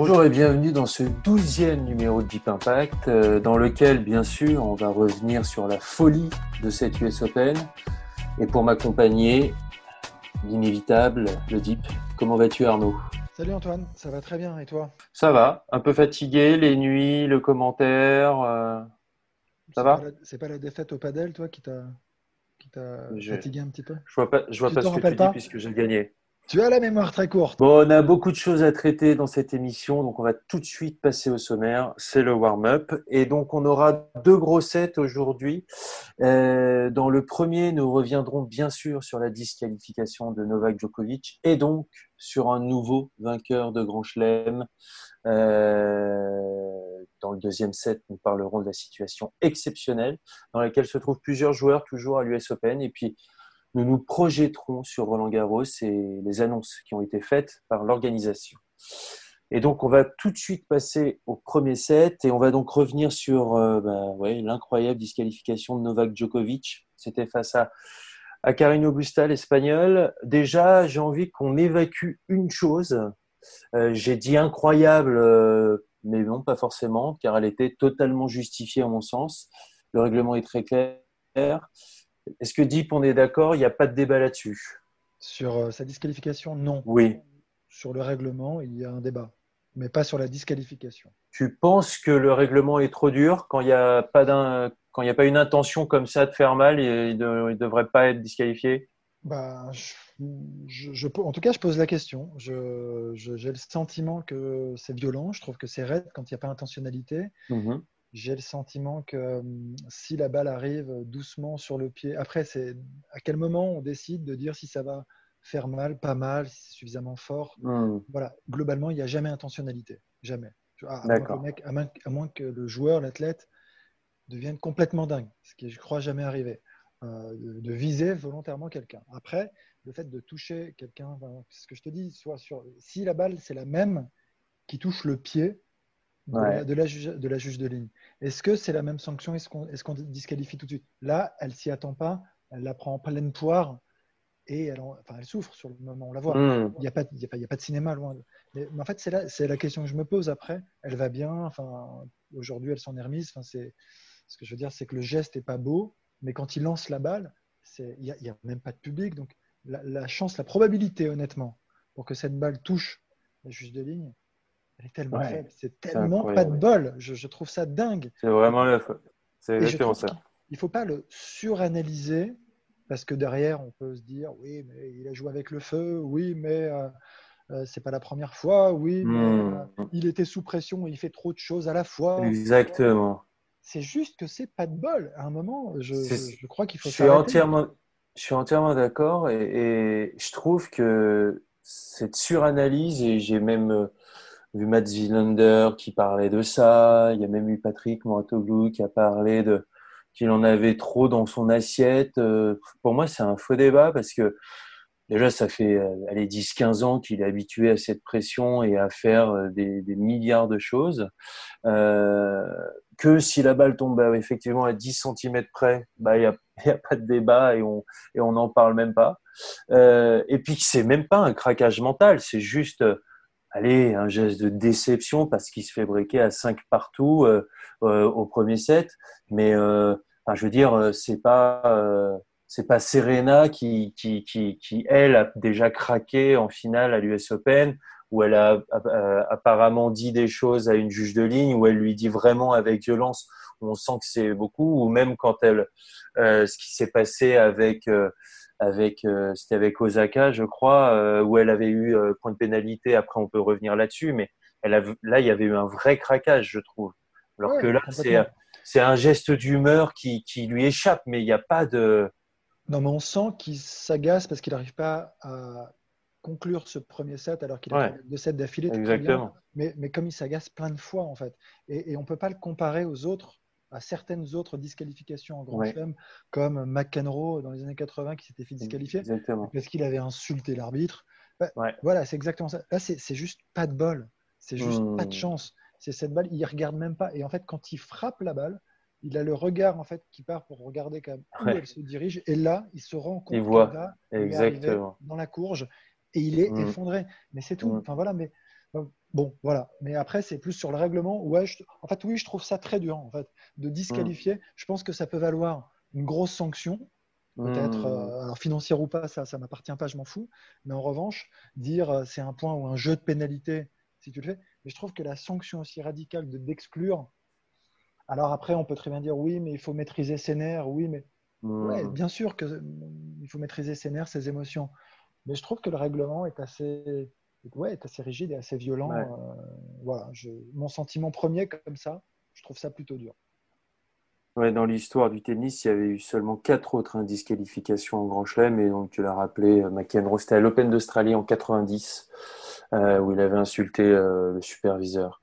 Bonjour et bienvenue dans ce douzième numéro de Deep Impact, euh, dans lequel, bien sûr, on va revenir sur la folie de cette US Open. Et pour m'accompagner, l'inévitable, le Deep. Comment vas-tu, Arnaud? Salut Antoine, ça va très bien et toi? Ça va, un peu fatigué, les nuits, le commentaire. euh, Ça va? C'est pas la défaite au padel, toi, qui t'a fatigué un petit peu? Je vois pas, je vois Tu pas ce que tu dis puisque j'ai gagné. Tu as la mémoire très courte. Bon, on a beaucoup de choses à traiter dans cette émission, donc on va tout de suite passer au sommaire. C'est le warm-up. Et donc, on aura deux gros sets aujourd'hui. Euh, dans le premier, nous reviendrons bien sûr sur la disqualification de Novak Djokovic et donc sur un nouveau vainqueur de Grand Chelem. Euh, dans le deuxième set, nous parlerons de la situation exceptionnelle dans laquelle se trouvent plusieurs joueurs toujours à l'US Open. Et puis, nous nous projetterons sur Roland Garros et les annonces qui ont été faites par l'organisation. Et donc, on va tout de suite passer au premier set et on va donc revenir sur euh, bah, l'incroyable disqualification de Novak Djokovic. C'était face à, à Carino Busta, l'Espagnol. Déjà, j'ai envie qu'on évacue une chose. Euh, j'ai dit incroyable, euh, mais non, pas forcément, car elle était totalement justifiée à mon sens. Le règlement est très clair. Est-ce que Deep, on est d'accord, il n'y a pas de débat là-dessus? Sur euh, sa disqualification, non. Oui. Sur le règlement, il y a un débat, mais pas sur la disqualification. Tu penses que le règlement est trop dur quand il n'y a pas d'un, quand il n'y a pas une intention comme ça de faire mal, il ne devrait pas être disqualifié? Bah, je, en tout cas, je pose la question. Je- J'ai le sentiment que c'est violent. Je trouve que c'est raide quand il n'y a pas intentionnalité. Mhm. J'ai le sentiment que hum, si la balle arrive doucement sur le pied, après, c'est à quel moment on décide de dire si ça va faire mal, pas mal, si c'est suffisamment fort? Mhm. Voilà, globalement, il n'y a jamais intentionnalité. Jamais. À, à moins que le mec- à moins- à moins que le joueur, l'athlète, devienne complètement dingue, ce qui je crois, jamais arrivé. Euh, de, de viser volontairement quelqu'un. Après, le fait de toucher quelqu'un, ben, ce que je te dis, soit sur, si la balle, c'est la même qui touche le pied de, Ouais. la, de la juge, de la juge de ligne, est-ce que c'est la même sanction? Est-ce qu'on est disqualifie tout de suite? Là, elle s'y attend pas, elle la prend en pleine poire et elle, en- enfin, elle souffre sur le moment, on la voit. Mhm. Il n'y a, pas- il y a, pas- il y a pas de cinéma loin. de- Mais, mais en fait, c'est la, la question que je me pose après. Elle va bien. Enfin, aujourd'hui, elle s'en est remise. Enfin, c'est, ce que je veux dire, c'est que le geste est pas beau, mais quand il lance la balle, il n'y a, même pas de public. Donc, la, la chance, la probabilité, honnêtement, pour que cette balle touche la juge de ligne, elle est tellement Ouais, faible. C'est tellement pas de bol. Je, je trouve ça dingue. C'est vraiment la C'est exactement ça. qu'il ne faut pas le suranalyser parce que derrière, on peut se dire oui, mais il a joué avec le feu, oui, mais euh, euh, c'est pas la première fois, oui, mais Mhm. euh, il était sous pression et il fait trop de choses à la fois. Exactement. C'est juste que c'est pas de bol. À un moment, je, C'est- je- je crois qu'il faut Je suis entièrement, je suis entièrement d'accord et, et je trouve que cette suranalyse, et j'ai même euh, vu Matt Wilander qui parlait de ça, il y a même eu Patrick Mouratoglou qui a parlé de qu'il en avait trop dans son assiette. Euh, Pour moi, c'est un faux débat parce que déjà, ça fait euh, allez, 10-15 ans qu'il est habitué à cette pression et à faire euh, des, milliards de choses. Euh, que si la balle tombe euh, effectivement à 10 cm près, bah, il n'y a, a pas de débat et on et on n'en parle même pas. Euh, et puis c'est même pas un craquage mental, c'est juste euh, allez un geste de déception parce qu'il se fait briquer à 5 partout euh, euh, au premier set. Mais euh, enfin, je veux dire, euh, c'est pas euh, c'est pas Serena qui, qui, qui, qui, elle, a déjà craqué en finale à l'US Open, où elle a euh, apparemment dit des choses à une juge de ligne, où elle lui dit vraiment avec violence, on sent que c'est beaucoup, ou même quand elle, euh, ce qui s'est passé avec, euh, avec euh, c'était avec Osaka, je crois, où elle avait eu point de pénalité. Après, on peut revenir là-dessus, mais elle a, là, il y avait eu un vrai craquage, je trouve. Alors Ouais, que là, c'est c'est un geste d'humeur qui, qui, lui échappe, mais il n'y a pas de. Non, mais on sent qu'il s'agace parce qu'il n'arrive pas à conclure ce premier set alors qu'il a Ouais. deux sets d'affilée. très bien. Exactement. Mais, mais comme il s'agace plein de fois, en fait. Et, et on ne peut pas le comparer aux autres, à certaines autres disqualifications en Grand Ouais. Chelem, comme McEnroe dans les années 80 qui s'était fait disqualifier Exactement. parce qu'il avait insulté l'arbitre. Bah, Ouais. Voilà, c'est exactement ça. Là, c'est juste pas de bol. C'est juste Hmm. pas de chance. C'est cette balle, il regarde même pas. Et en fait, quand il frappe la balle, il a le regard en fait qui part pour regarder quand même où Ouais. elle se dirige. Et là, il se rend compte Il voit. il est Exactement. dans la courge et il est Mm. effondré. Mais c'est tout. Mm. Enfin voilà, mais bon, voilà. Mais après, c'est plus sur le règlement. Ouais, je- en fait, oui, je trouve ça très dur en fait de disqualifier. Mm. Je pense que ça peut valoir une grosse sanction peut-être, Hmm. euh, alors financière ou pas, ça, ça m'appartient pas, je m'en fous. Mais en revanche, dire euh, c'est un point ou un jeu de pénalité, si tu le fais. Mais je trouve que la sanction aussi radicale de d'exclure. Alors après, on peut très bien dire oui, mais il faut maîtriser ses nerfs, oui, mais Hmm. ouais, bien sûr que euh, il faut maîtriser ses nerfs, ses émotions. Mais je trouve que le règlement est assez, ouais, est assez rigide et assez violent. Ouais. Euh, voilà, je- mon sentiment premier comme ça, je trouve ça plutôt dur. Ouais, dans l'histoire du tennis, il y avait eu seulement quatre autres hein, disqualifications en Grand Chelem. Et donc, tu l'as rappelé, euh, McEnroe, c'était à l'Open d'Australie en 90, euh, où il avait insulté euh, le superviseur.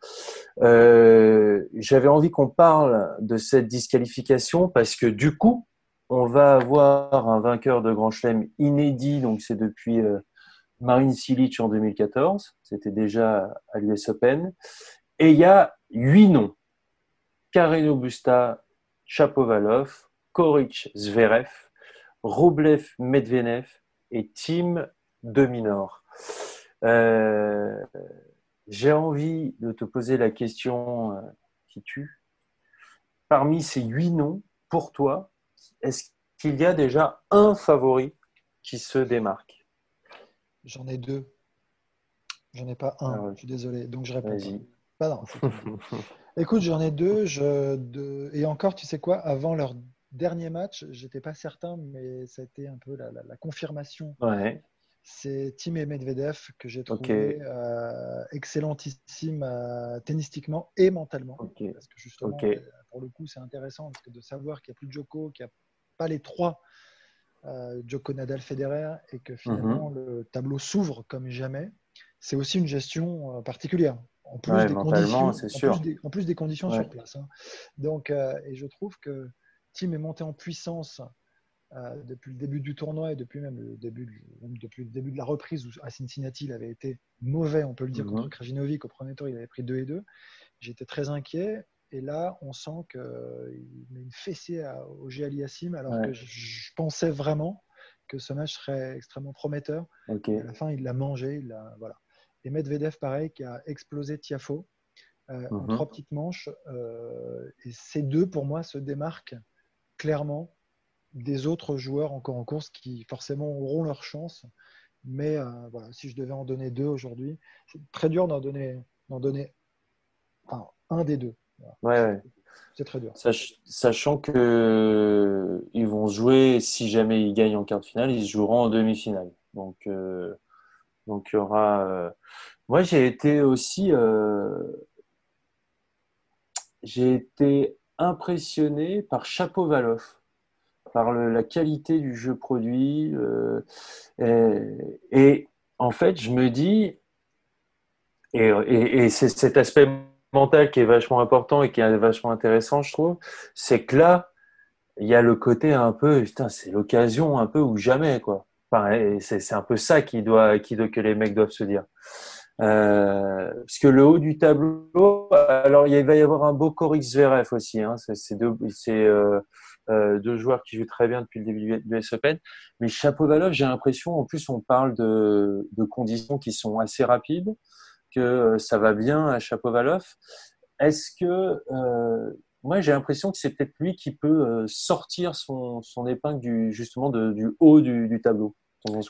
J'avais envie qu'on parle de cette disqualification parce que du coup, on va avoir un vainqueur de Grand Chelem inédit. Donc, c'est depuis euh, Marin Cilic en 2014. C'était déjà à l'US Open. Et il y a huit noms. Carreno Busta, Chapovalov, Koric Zverev, Roblev Medvedev et Tim Dominor. Euh, J'ai envie de te poser la question euh, qui tue. Parmi ces huit noms, pour toi, est-ce qu'il y a déjà un favori qui se démarque? J'en ai deux. J'en ai pas un, Ah ouais. je suis désolé. Donc je réponds non. Écoute, j'en ai deux. Je, de- Et encore, tu sais quoi, avant leur dernier match, j'étais pas certain, mais ça a été un peu la, la- la confirmation. Ouais, C'est Tim et Medvedev que j'ai trouvé euh, excellentissime euh, tennistiquement et mentalement. Parce que justement, euh, pour le coup, c'est intéressant parce que de savoir qu'il n'y a plus de Djoko, qu'il n'y a pas les trois, euh, Djoko, Nadal, Federer, et que finalement Mhm. le tableau s'ouvre comme jamais, c'est aussi une gestion euh, particulière. En plus, Ouais, des conditions, c'est en sûr. plus des, en plus des conditions Ouais. sur place. hein. Donc, euh, et je trouve que Tim est monté en puissance euh, depuis le début du tournoi et depuis même le début, même depuis le début de la reprise où à Cincinnati il avait été mauvais, on peut le dire, Mhm. contre Krajinovic au premier tour, il avait pris 2 et 2. J'étais très inquiet et là on sent qu'il met une fessée à, au G. Yassim alors Ouais. que je, je pensais vraiment que ce match serait extrêmement prometteur. Ok. Et à la fin, il l'a mangé. Il l'a- voilà. Et Medvedev, pareil, qui a explosé Tiafo euh, en Mhm. trois petites manches. euh, et ces deux, pour moi, se démarquent clairement des autres joueurs encore en course qui forcément auront leur chance. Mais euh, voilà, si je devais en donner deux aujourd'hui, c'est très dur d'en donner, d'en donner enfin, un des deux. Ouais, ouais. C'est très dur. Sach- Sachant que euh, ils vont jouer, si jamais ils gagnent en quart de finale, ils se joueront en demi-finale. Donc, euh, donc il y aura. euh, Moi, j'ai été aussi, euh, j'ai été impressionné par Chapovalov, par le- la qualité du jeu produit. euh, et, et en fait, je me dis, et, et- et c'est cet aspect qui est vachement important et qui est vachement intéressant, je trouve, c'est que là, il y a le côté un peu, putain, c'est l'occasion un peu ou jamais, quoi. Enfin, c'est un peu ça qui doit, qui que les mecs doivent se dire. Euh, parce que le haut du tableau, alors il va y avoir un beau Koric Zverev aussi. Hein, c'est euh, euh, deux joueurs qui jouent très bien depuis le début du US Open. Mais Chapovalov, j'ai l'impression, en plus, on parle de conditions qui sont assez rapides, que euh, ça va bien à Chapovalov. Est-ce que euh, moi j'ai l'impression que c'est peut-être lui qui peut euh, sortir son, son épingle du justement de, du haut du, du tableau.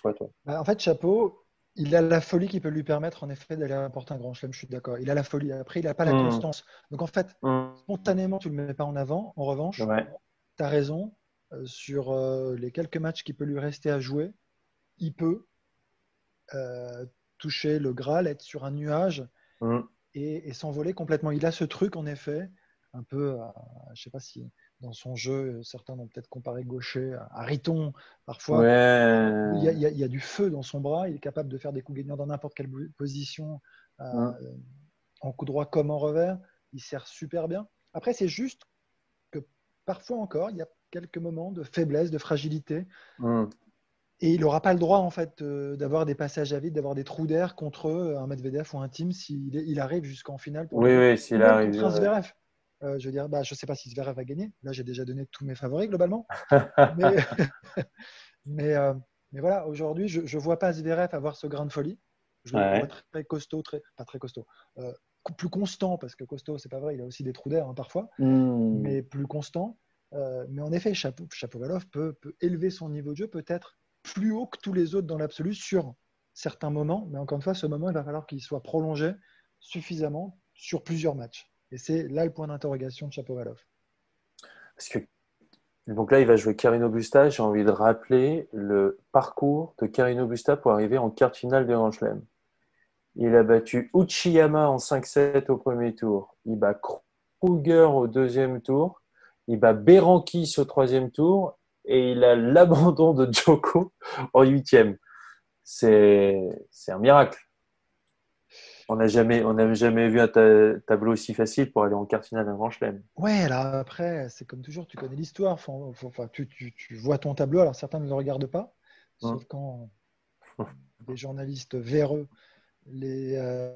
Quoi, toi? Bah, en fait, Chapeau, il a la folie qui peut lui permettre en effet d'aller remporter un grand chelem, je suis d'accord. Il a la folie. Après, il n'a pas la Mm. constance. Donc en fait, spontanément, tu ne le mets pas en avant. En revanche, Ouais. tu as raison. euh, sur euh, les quelques matchs qui peut lui rester à jouer, il peut euh, toucher le Graal, être sur un nuage Mm. et, et s'envoler complètement. Il a ce truc, en effet, un peu, à, je sais pas si dans son jeu, certains ont peut-être comparé Gaucher à Riton parfois. Il, y a, il, y a, du feu dans son bras, il est capable de faire des coups gagnants dans n'importe quelle position, euh, en coup droit comme en revers. Il sert super bien. Après, c'est juste que parfois encore, il y a quelques moments de faiblesse, de fragilité. Et il n'aura pas le droit en fait euh, d'avoir des passages à vide, d'avoir des trous d'air contre un Medvedev ou un team s'il il arrive jusqu'en finale. oui, oui, s'il arrive. Euh, je veux dire, bah, je ne sais pas si Zverev va gagner. Là, j'ai déjà donné tous mes favoris globalement. mais, euh, mais, voilà, aujourd'hui, je ne vois pas Zverev avoir ce grain de folie. Je le vois très costaud, très, pas très costaud, euh, plus constant, parce que costaud, c'est pas vrai, il a aussi des trous d'air hein, parfois, hmm. mais plus constant. mais en effet, Chapovalov peut, peut élever son niveau de jeu peut-être plus haut que tous les autres dans l'absolu sur certains moments. Mais encore une fois, ce moment, il va falloir qu'il soit prolongé suffisamment sur plusieurs matchs. Et c'est là le point d'interrogation de Chapovalov. Parce que donc là, il va jouer Carino Busta. J'ai envie de rappeler le parcours de Carino Busta pour arriver en quart finale de Grand. Il a battu Uchiyama en 5-7 au premier tour. Il bat Kruger au deuxième tour. Il bat Berankis au troisième tour. Et il a l'abandon de Joko en huitième. C'est un miracle. On n'a jamais, on jamais vu un tableau aussi facile pour aller en quart finale d'un Grand Chelem. Ouais, là après, c'est comme toujours, tu connais l'histoire. Enfin, tu, vois ton tableau. Alors certains ne le regardent pas, sauf hein. quand des journalistes véreux les, euh,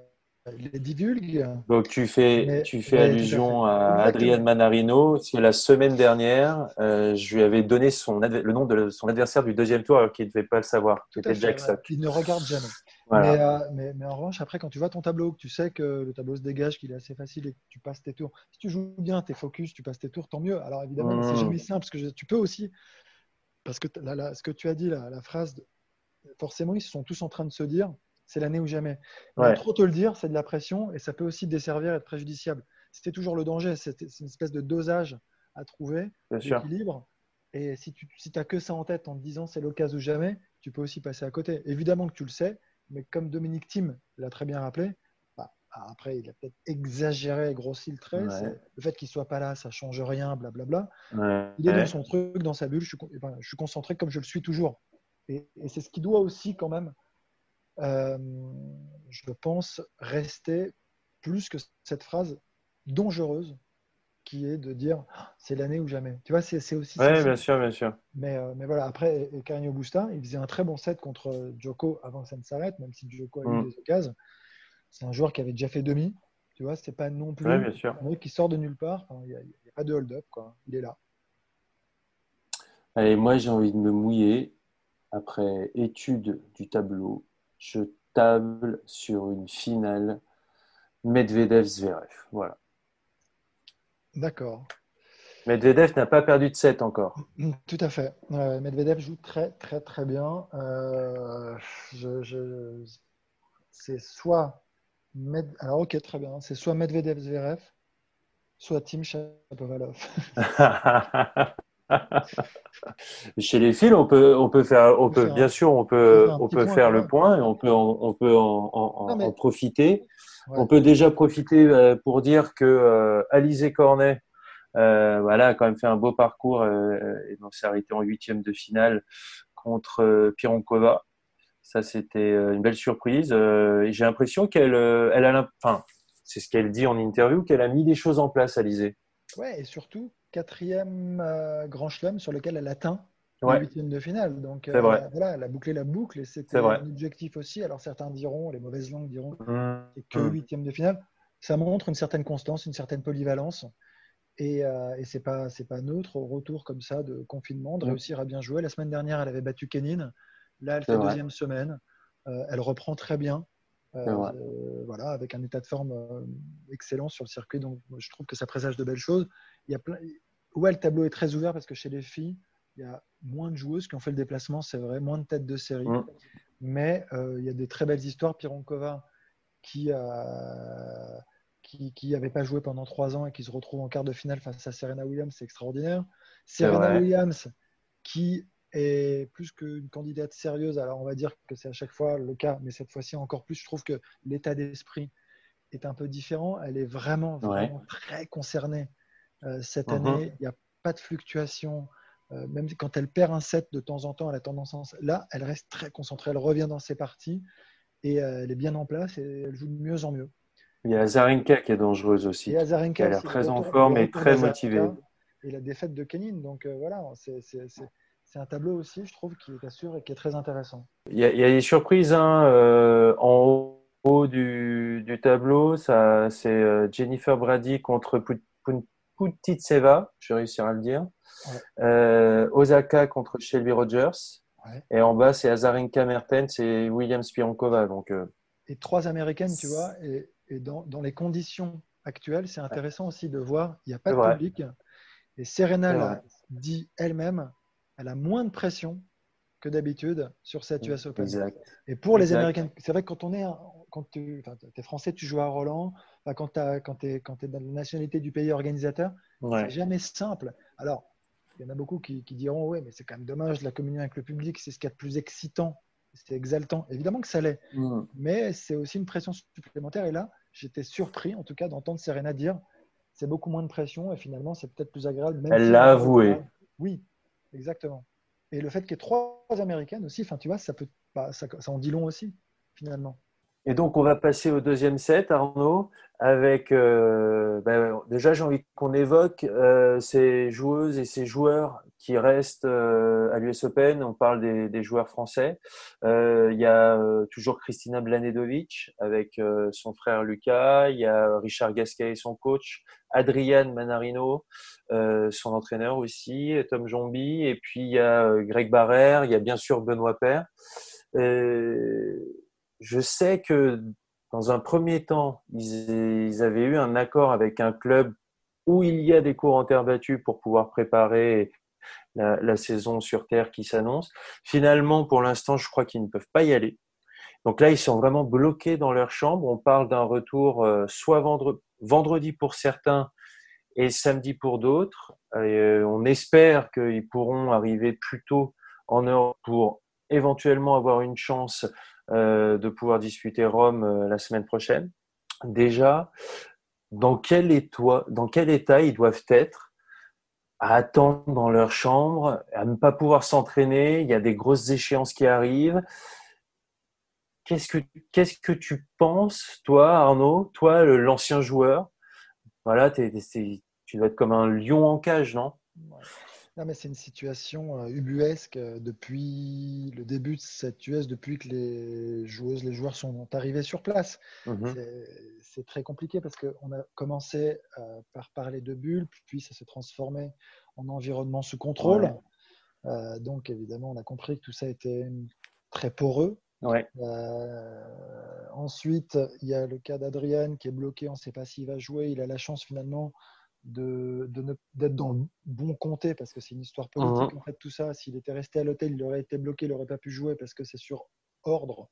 les divulgue. Donc tu fais, tu fais allusion à, Adrien Manarino, parce que la semaine dernière, euh, je lui avais donné son le nom de son adversaire du deuxième tour alors qu'il ne devait pas le savoir. C'était Jack Il ne regarde jamais. Euh, mais, mais, en revanche, après, quand tu vois ton tableau, que tu sais que le tableau se dégage, qu'il est assez facile et que tu passes tes tours, si tu joues bien, tes focus, tu passes tes tours, tant mieux. Alors évidemment, c'est mmh. jamais simple, parce que tu peux aussi, parce que ce que tu as dit, la phrase, forcément, ils sont tous en train de se dire, c'est l'année ou jamais. Trop te le dire, c'est de la pression et ça peut aussi desservir, être préjudiciable. C'était toujours le danger, c'est une espèce de dosage à trouver, d'équilibre. Et si tu si as que ça en tête en te disant c'est l'occasion ou jamais, tu peux aussi passer à côté. Évidemment que tu le sais, mais comme Dominique Thiem l'a très bien rappelé, bah, après il a peut-être exagéré, grossi le trait. Le fait qu'il soit pas là, ça change rien, blablabla. Il est dans son truc, dans sa bulle. Je suis, concentré comme je le suis toujours. et c'est ce qui doit aussi quand même je pense, rester plus que cette phrase dangereuse qui est de dire ah, c'est l'année ou jamais. Tu vois, c'est aussi. Oui, bien sûr, bien sûr. Mais, euh, mais voilà, après, et Carino Busta, il faisait un très bon set contre Djoko avant que ça ne s'arrête, même si Djoko a eu mm. des occasions. C'est un joueur qui avait déjà fait demi. Tu vois, c'est pas non plus bien sûr. un qui sort de nulle part. Il n'y a, a, pas de hold-up, quoi. Il est là. Allez, moi, j'ai envie de me mouiller après étude du tableau je table sur une finale Medvedev-Zverev. Voilà. D'accord. Medvedev n'a pas perdu de 7 encore. Tout à fait. Medvedev joue très, très, très bien. Euh, c'est soit. Alors, ok, très bien. C'est soit Medvedev-Zverev, soit Tim Shapovalov. Chez les fils, on peut, on peut faire, on peut, bien sûr, on peut, on peut faire le point et on peut, on peut en, en, profiter. On peut déjà profiter euh, pour dire que euh, Alizé Cornet, euh, voilà, a quand même fait un beau parcours euh, et donc s'est arrêté en huitième de finale contre Pironkova. Ça, c'était une belle surprise. et j'ai l'impression qu'elle, elle a, enfin, c'est ce qu'elle dit en interview, qu'elle a mis des choses en place, Alizé. Ouais, et surtout quatrième euh, grand chelem sur lequel elle atteint le huitième de finale. Donc euh, voilà, elle a bouclé la boucle et c'était un objectif aussi. Alors certains diront, les mauvaises langues diront, mmh. que mmh. huitième de finale. Ça montre une certaine constance, une certaine polyvalence. Et, euh, et c'est pas c'est pas neutre au retour comme ça de confinement de mmh. réussir à bien jouer. La semaine dernière, elle avait battu Kenin. Là, elle fait deuxième semaine. elle reprend très bien. Voilà, avec un état de forme excellent sur le circuit. Donc, je trouve que ça présage de belles choses il y a plein... Ouais, le tableau est très ouvert parce que chez les filles, il y a moins de joueuses qui ont fait le déplacement, c'est vrai, moins de têtes de série. Mm. Mais euh, il y a des très belles histoires. Pironkova, qui qui n'avait pas joué pendant trois ans et qui se retrouve en quart de finale face à Serena Williams, c'est extraordinaire. Serena Williams, qui est plus qu'une candidate sérieuse, alors on va dire que c'est à chaque fois le cas, mais cette fois-ci encore plus, je trouve que l'état d'esprit est un peu différent. Elle est vraiment, vraiment très concernée Euh, cette Mhm. année, il n'y a pas de fluctuation. Euh, même quand elle perd un set de temps en temps, elle a tendance à... Là, elle reste très concentrée. Elle revient dans ses parties et euh, elle est bien en place et elle joue de mieux en mieux. Il y a Zarenka qui est dangereuse aussi. Et Azarenka qui a l'air très en forme et très motivée. Et la défaite de Kenin. Donc euh, voilà, c'est- c'est un tableau aussi, je trouve, qui est assure et qui est très intéressant. Il y a, il y a des surprises hein, euh, en haut du, du tableau. Ça, c'est euh, Jennifer Brady contre Put- Put- Putitseva, je vais réussir à le dire. Ouais. Euh, Osaka contre Shelby Rogers. Ouais. Et en bas, c'est Azarenka Mertens et William Spironkova. Donc, euh, Et trois américaines, tu vois, et, et dans, dans les conditions actuelles, c'est intéressant aussi de voir, il n'y a pas de public. Et Serena l'a dit elle-même, elle a moins de pression que d'habitude sur cette US Open. exact. Et pour les. Américaines, c'est vrai que quand on est, quand tu es français, tu joues à Roland, quand tu es, es dans la nationalité du pays organisateur, Ouais. c'est jamais simple. Alors, il y en a beaucoup qui, qui diront, oui, mais c'est quand même dommage de la communion avec le public, c'est ce qu'il y a de plus excitant, c'est exaltant. Évidemment que ça l'est, Mm. mais c'est aussi une pression supplémentaire. Et là, j'étais surpris, en tout cas, d'entendre Serena dire, c'est beaucoup moins de pression et finalement, c'est peut-être plus agréable. même Elle si- l'a avoué. Oui, exactement. Et le fait qu'il y ait trois américaines aussi, enfin, tu vois, ça peut, pas- ça, ça en dit long aussi, finalement. Et donc, on va passer au deuxième set, Arnaud, avec euh, ben, déjà, j'ai envie qu'on évoque euh, ces joueuses et ces joueurs qui restent euh, à l'US Open. On parle des, joueurs français. Il y a toujours Kristina Blanedovic avec son frère Lucas. Il y a Richard Gasquet, son coach. Adriane Manarino, son entraîneur aussi. Tom Jombi. Et puis, il y a Greg Barrère. Il y a bien sûr Benoît Paire. Euh, je sais que dans un premier temps, ils, avaient eu un accord avec un club où il y a des cours en terre battue pour pouvoir préparer la, saison sur terre qui s'annonce. Finalement, pour l'instant, je crois qu'ils ne peuvent pas y aller. Donc là, ils sont vraiment bloqués dans leur chambre. On parle d'un retour euh, soit vendre- vendredi pour certains et samedi pour d'autres. Euh, on espère qu'ils pourront arriver plus tôt en Europe pour éventuellement avoir une chance de pouvoir disputer Rome euh, la semaine prochaine. Déjà, dans quel, état, ils doivent être à attendre dans leur chambre, à ne pas pouvoir s'entraîner, il y a des grosses échéances qui arrivent. Qu'est-ce que, tu penses, toi, Arnaud, toi, l'ancien joueur? Voilà, tu dois être comme un lion en cage, non? Non, mais c'est une situation euh, ubuesque euh, depuis le début de cette US, depuis que les joueuses, les joueurs sont arrivés sur place. Mhm. C'est- très compliqué parce qu'on a commencé euh, par parler de bulles, puis ça s'est transformé en environnement sous contrôle. Ouais. Donc évidemment, on a compris que tout ça était très poreux. Ouais. Ensuite, il y a le cas d'Adrian qui est bloqué, on ne sait pas s'il va jouer. Il a la chance finalement de, d'être dans le bon comté parce que c'est une histoire politique. En fait, tout ça, s'il était resté à l'hôtel, il aurait été bloqué, il n'aurait pas pu jouer parce que c'est sur ordre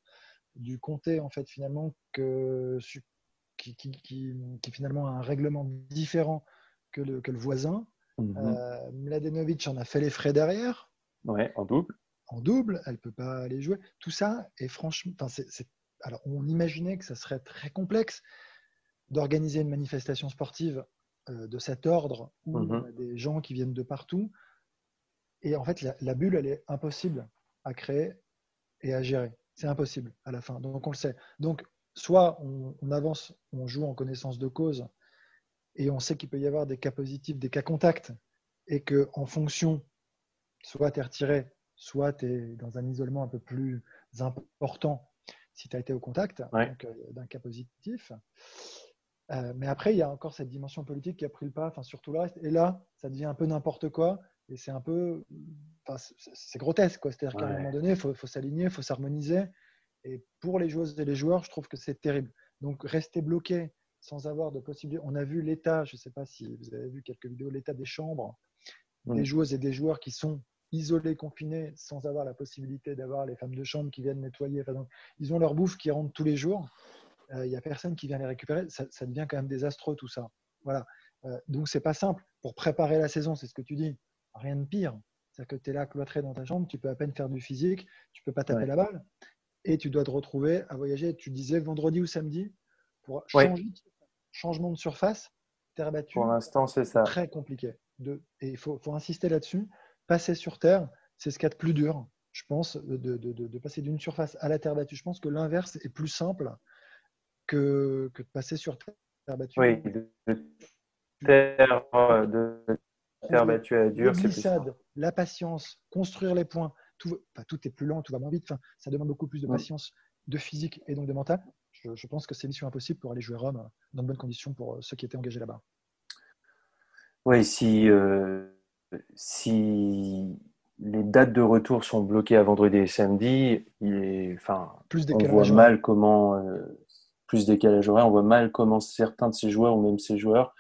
du comté en fait finalement que qui, qui, qui- qui, finalement a un règlement différent que le, que le voisin. Mhm. Euh, Mladenovic en a fait les frais derrière Ouais, en double. en double, elle peut pas aller jouer. Tout ça est franchement. alors, on imaginait que ça serait très complexe d'organiser une manifestation sportive de cet ordre où Mhm. on a des gens qui viennent de partout. Et en fait, la, la bulle, elle est impossible à créer et à gérer. C'est impossible à la fin. Donc, on le sait. Donc, soit on, on avance, on joue en connaissance de cause et on sait qu'il peut y avoir des cas positifs, des cas contacts, et que en fonction, soit tu es retiré, soit tu es dans un isolement un peu plus important si tu as été au contact Ouais. euh, d'un cas positif. Euh, mais après, il y a encore cette dimension politique qui a pris le pas enfin, sur tout le reste. Et là, ça devient un peu n'importe quoi. Et c'est un peu. Enfin, c'est- grotesque. quoi. C'est-à-dire qu'à un moment donné, il faut, faut s'aligner, il faut s'harmoniser. Et pour les joueuses et les joueurs, je trouve que c'est terrible. Donc, rester bloqué sans avoir de possibilité. On a vu l'état, je ne sais pas si vous avez vu quelques vidéos, l'état des chambres des joueuses et des joueurs qui sont isolés, confinés, sans avoir la possibilité d'avoir les femmes de chambre qui viennent nettoyer. Enfin, donc, ils ont leur bouffe qui rentre tous les jours. Euh, Il n'y a personne qui vient les récupérer. Ça, ça devient quand même désastreux tout ça. Voilà. Euh, donc c'est pas simple. Pour préparer la saison, c'est ce que tu dis. Rien de pire. C'est-à-dire que tu es là cloîtré dans ta chambre, tu peux à peine faire du physique, tu peux pas taper Ouais. la balle, et tu dois te retrouver à voyager. Tu disais vendredi ou samedi pour Ouais. changer, changement de surface. terre battue. Pour l'instant, c'est ça. Très compliqué. De, et il faut, faut insister là-dessus. Passer sur terre, c'est ce qu'il y a de plus dur, je pense, de, de, de passer d'une surface à la terre battue. Je pense que l'inverse est plus simple que, que, de passer sur terre battue. Oui, de terre, de terre battue à dur, simple. La patience, construire les points, tout, enfin, tout est plus lent, tout va moins vite. Enfin, ça demande beaucoup plus de patience, de physique et donc de mental. Je, je pense que c'est mission impossible pour aller jouer Rome dans de bonnes conditions pour ceux qui étaient engagés là-bas. Oui, si, euh, si les dates de retour sont bloquées à vendredi et samedi, il est, enfin, plus on voit mal comment, euh, plus décalage horaire, on voit mal comment certains de ces joueurs ou même ces joueurs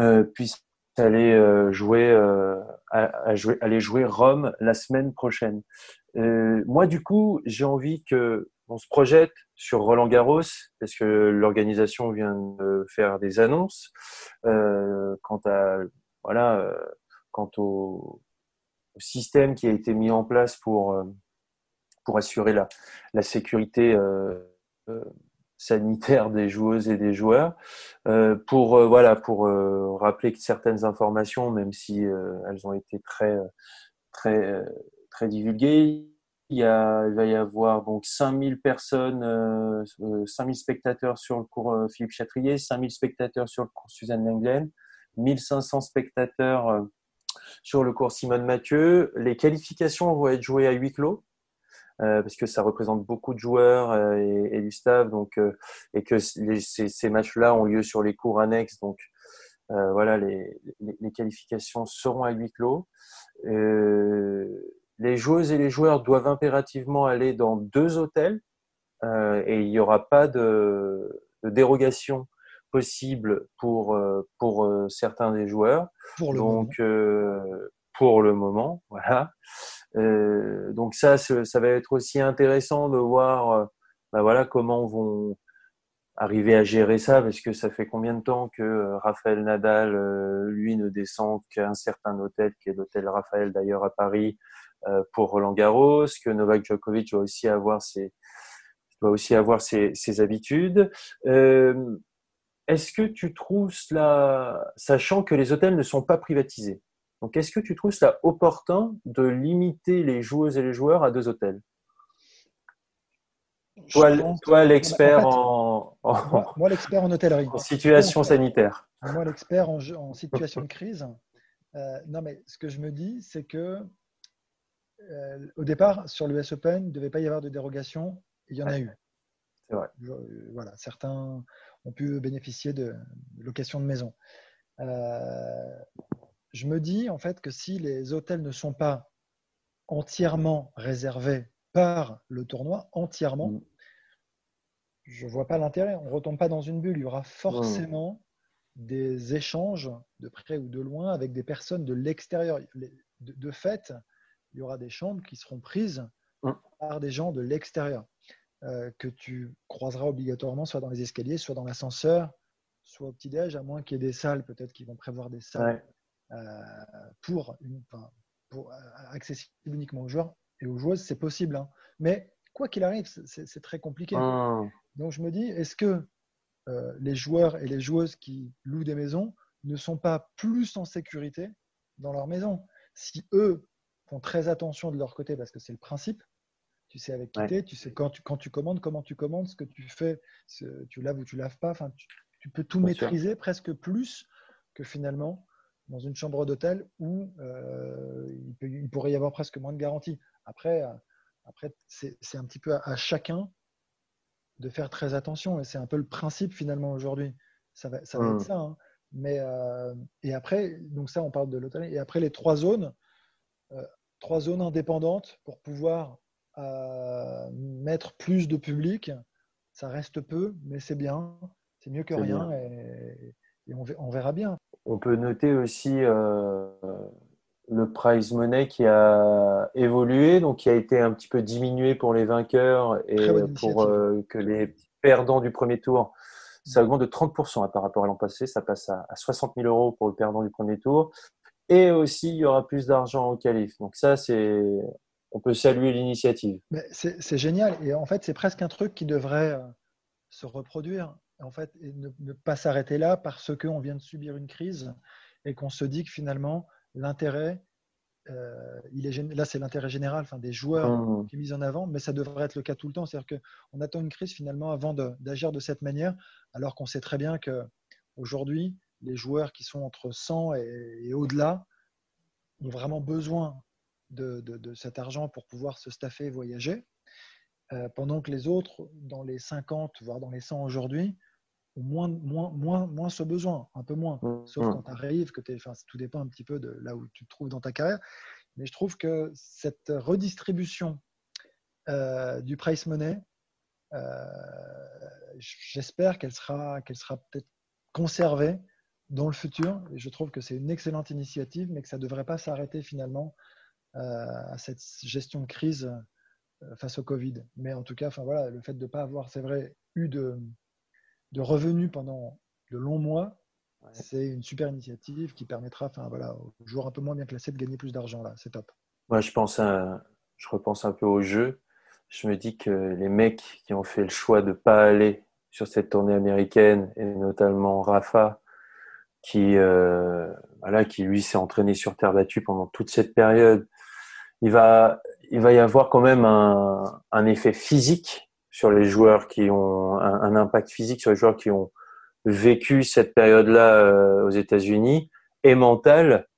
euh, puissent aller euh, jouer, euh, à, à jouer, aller jouer Rome la semaine prochaine. Euh, moi, du coup, j'ai envie que on se projette sur Roland Garros parce que l'organisation vient de faire des annonces euh, quant à voilà euh, quant au, système qui a été mis en place pour pour assurer la, la sécurité sanitaire des joueuses et des joueurs. Euh, pour euh, voilà, pour euh, rappeler certaines informations, même si elles ont été très très très divulguées. Il, va y avoir donc 5000 personnes, 5000 spectateurs sur le cours Philippe Chatrier, 5000 spectateurs sur le cours Suzanne Lenglen, 1500 spectateurs sur le cours Simone Mathieu. Les qualifications vont être jouées à huis clos. Euh, parce que ça représente beaucoup de joueurs euh, et, et, du staff, donc euh, et que les, ces, ces matchs-là ont lieu sur les cours annexes, donc voilà, les, les, les, qualifications seront à huis clos. les joueuses et les joueurs doivent impérativement aller dans deux hôtels et il n'y aura pas de, de dérogation possible pour pour certains des joueurs. Pour le donc pour le moment, voilà. Euh, donc ça, ça va être aussi intéressant de voir, bah voilà, comment vont arriver à gérer ça, parce que ça fait combien de temps que euh, Raphaël Nadal, lui, ne descend qu'à un certain hôtel, qui est l'hôtel Raphaël d'ailleurs à Paris, pour Roland Garros, que Novak Djokovic doit aussi avoir ses, doit aussi avoir ses, ses habitudes. Euh, Est-ce que tu trouves cela, sachant que les hôtels ne sont pas privatisés, donc, est-ce que tu trouves ça opportun de limiter les joueuses et les joueurs à deux hôtels? Toi, toi l'expert en, en, Moi, moi l'expert en hôtellerie. En situation sanitaire. Moi, l'expert en, en, situation de crise. Euh, non, mais ce que je me dis, c'est que euh, au départ, sur l'US Open, il ne devait pas y avoir de dérogation. Il y en a eu. C'est vrai. Voilà, certains ont pu bénéficier de location de maison. Euh, je me dis en fait que si les hôtels ne sont pas entièrement réservés par le tournoi, entièrement, mmh. je ne vois pas l'intérêt. On ne retombe pas dans une bulle. Il y aura forcément mmh. des échanges de près ou de loin avec des personnes de l'extérieur. De, fait, il y aura des chambres qui seront prises mmh. par des gens de l'extérieur euh, que tu croiseras obligatoirement soit dans les escaliers, soit dans l'ascenseur, soit au petit-déj, à moins qu'il y ait des salles peut-être qui vont prévoir des salles. Euh, pour, une, enfin, pour euh, accessible uniquement aux joueurs et aux joueuses, c'est possible. Hein. Mais quoi qu'il arrive, c'est très compliqué. Mmh. Donc je me dis, est-ce que euh, les joueurs et les joueuses qui louent des maisons ne sont pas plus en sécurité dans leur maison? Si eux font très attention de leur côté, parce que c'est le principe, tu sais avec qui ouais. tu sais quand tu, quand tu commandes, comment tu commandes, ce que tu fais, tu laves ou tu laves pas, enfin, tu, tu peux tout Bien maîtriser sûr. presque plus que finalement dans une chambre d'hôtel où euh, il, peut, il, pourrait y avoir presque moins de garantie. Après, euh, après c'est un petit peu à, à, chacun de faire très attention et c'est un peu le principe finalement aujourd'hui. Ça va, ça va mmh. être ça. Hein. Mais, euh, et après, donc ça, on parle de l'hôtel. Et après, les trois zones, euh, trois zones indépendantes pour pouvoir mettre plus de public. Ça reste peu, mais c'est bien. C'est mieux que rien. Et, on verra bien. On peut noter aussi euh, le prize money qui a évolué, donc qui a été un petit peu diminué pour les vainqueurs et pour euh, que les perdants du premier tour, ça augmente de 30% par rapport à l'an passé. Ça passe à, à 60 000 euros pour le perdant du premier tour. Et aussi, il y aura plus d'argent au qualif. Donc ça, c'est, on peut saluer l'initiative. C'est génial. Et en fait, c'est presque un truc qui devrait euh, se reproduire. En fait, et ne, ne pas s'arrêter là parce qu'on vient de subir une crise et qu'on se dit que finalement, l'intérêt, euh, il est, là, c'est l'intérêt général enfin, des joueurs Mmh. qui est mis en avant, mais ça devrait être le cas tout le temps. C'est-à-dire qu'on attend une crise finalement avant d'agir de, cette manière, alors qu'on sait très bien que aujourd'hui, les joueurs qui sont entre 100 et, et au-delà ont vraiment besoin de, de- de cet argent pour pouvoir se staffer et voyager, euh, pendant que les autres, dans les 50, voire dans les 100 aujourd'hui, moins, moins, moins, moins ce besoin, un peu moins. Mmh. Sauf quand tu arrives, que enfin, tout dépend un petit peu de là où tu te trouves dans ta carrière. Mais je trouve que cette redistribution euh, du price money, euh, j'espère qu'elle sera, qu'elle sera peut-être conservée dans le futur. Et je trouve que c'est une excellente initiative, mais que ça ne devrait pas s'arrêter finalement euh, à cette gestion de crise face au Covid. Mais en tout cas, enfin, voilà, le fait de ne pas avoir, c'est vrai, eu de, de revenus pendant de longs mois, c'est une super initiative qui permettra enfin, voilà, aux joueurs un peu moins bien classés de gagner plus d'argent. là. C'est top. Moi, je pense à, je repense un peu au jeu. Je me dis que les mecs qui ont fait le choix de pas aller sur cette tournée américaine, et notamment Rafa, qui, euh, voilà, qui lui s'est entraîné sur terre battue pendant toute cette période, il va, il va y avoir quand même un, un effet physique sur les joueurs qui ont un, un impact physique sur les joueurs qui ont vécu cette période-là euh, aux États-Unis et mental.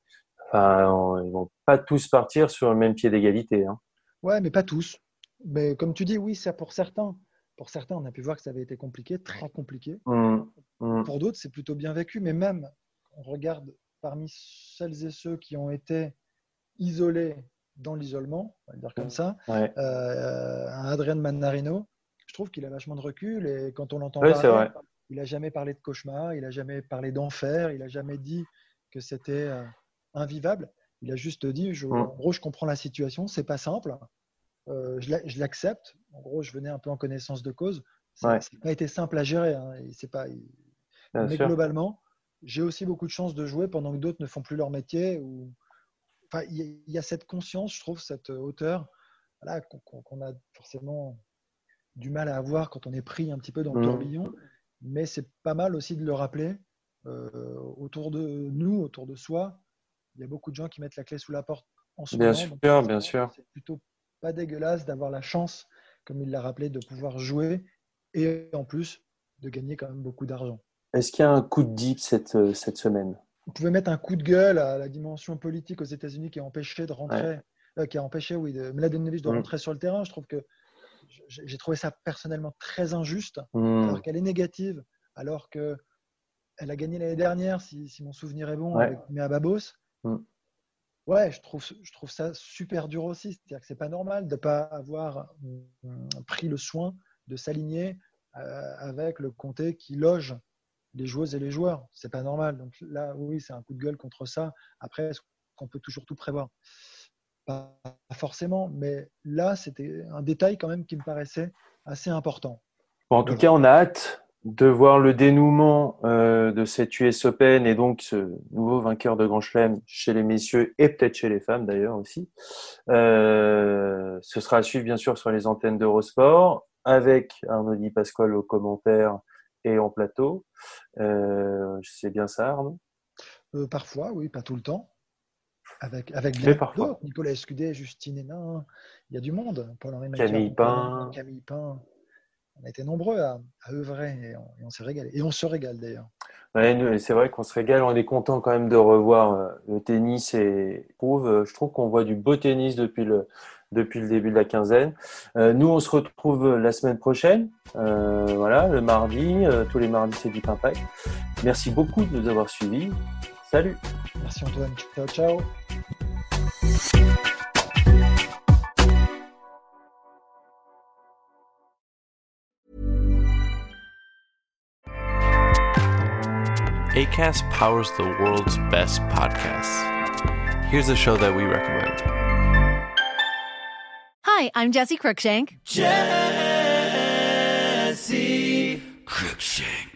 Enfin, on- ils vont pas tous partir sur le même pied d'égalité. Hein. Ouais, mais pas tous. Mais comme tu dis, oui, c'est pour certains. Pour certains, on a pu voir que ça avait été compliqué, très compliqué. Hum, hum. Pour d'autres, c'est plutôt bien vécu. Mais même, on regarde parmi celles et ceux qui ont été isolés dans l'isolement, on va le dire comme ça, Ouais. euh, un Adrien Manarino, je trouve qu'il a vachement de recul et quand on l'entend parler, vrai. il n'a jamais parlé de cauchemar, il n'a jamais parlé d'enfer, il n'a jamais dit que c'était euh, invivable. Il a juste dit, je- Mm. en gros, je comprends la situation, c'est pas simple, euh, je l'a- je l'accepte. En gros, je venais un peu en connaissance de cause. Ça n'a Ouais. pas été simple à gérer. hein, et c'est pas, il- mais sûr. globalement, j'ai aussi beaucoup de chance de jouer pendant que d'autres ne font plus leur métier. Ou... Enfin, il y, a- cette conscience, je trouve, cette hauteur voilà, qu'on qu'on- qu'on a forcément du mal à avoir quand on est pris un petit peu dans le Mhm. tourbillon. Mais c'est pas mal aussi de le rappeler. euh, autour de nous, autour de soi, il y a beaucoup de gens qui mettent la clé sous la porte en ce Bien moment. sûr, Donc, bien sûr. C'est plutôt pas dégueulasse d'avoir la chance, comme il l'a rappelé, de pouvoir jouer et en plus de gagner quand même beaucoup d'argent. Est-ce qu'il y a un coup de deep cette, euh, cette semaine? Vous pouvez mettre un coup de gueule à la dimension politique aux États-Unis qui a empêché de rentrer, euh, qui a empêché, oui, de, Mladenovic de Mm. rentrer sur le terrain. Je trouve que j'ai trouvé ça personnellement très injuste, Hum, alors qu'elle est négative, alors que elle a gagné l'année dernière, si, si mon souvenir est bon, Ouais. avec Mea Babos. Mm. Ouais, je trouve, je trouve ça super dur aussi. C'est-à-dire que c'est pas normal de ne pas avoir mm, pris le soin de s'aligner euh, avec le comté qui loge les joueuses et les joueurs. C'est pas normal. Donc là, oui, c'est un coup de gueule contre ça. Après, est-ce qu'on peut toujours tout prévoir? Pas forcément, mais là, c'était un détail quand même qui me paraissait assez important. Bon, en tout cas, on a hâte de voir le dénouement euh, de cette US Open et donc ce nouveau vainqueur de Grand Chelem chez les messieurs et peut-être chez les femmes d'ailleurs aussi. Euh, ce sera à suivre bien sûr sur les antennes d'Eurosport avec Arnaud Di Pasquale au commentaire et en plateau. Euh, c'est bien ça, Arnaud? Parfois, oui, pas tout le temps. Avec, avec bien d'autres. Nicolas Escudé, Justine Hénin, il y a du monde. Paul-Henri Camille Pain. Camille Pain. On a été nombreux à, à œuvrer et on, s'est régalé. Et on se régale d'ailleurs. Ouais, c'est vrai qu'on se régale. On est content quand même de revoir euh, le tennis et je trouve, euh, je trouve qu'on voit du beau tennis depuis le, depuis le début de la quinzaine. Euh, nous, on se retrouve la semaine prochaine. Euh, voilà, le mardi. euh, tous les mardis, c'est du Impact. Merci beaucoup de nous avoir suivis. Salut. Merci Antoine. Ciao, ciao. ACAST powers the world's best podcasts. Here's a show that we recommend. Hi, I'm Jesse Cruikshank. Jesse Cruikshank.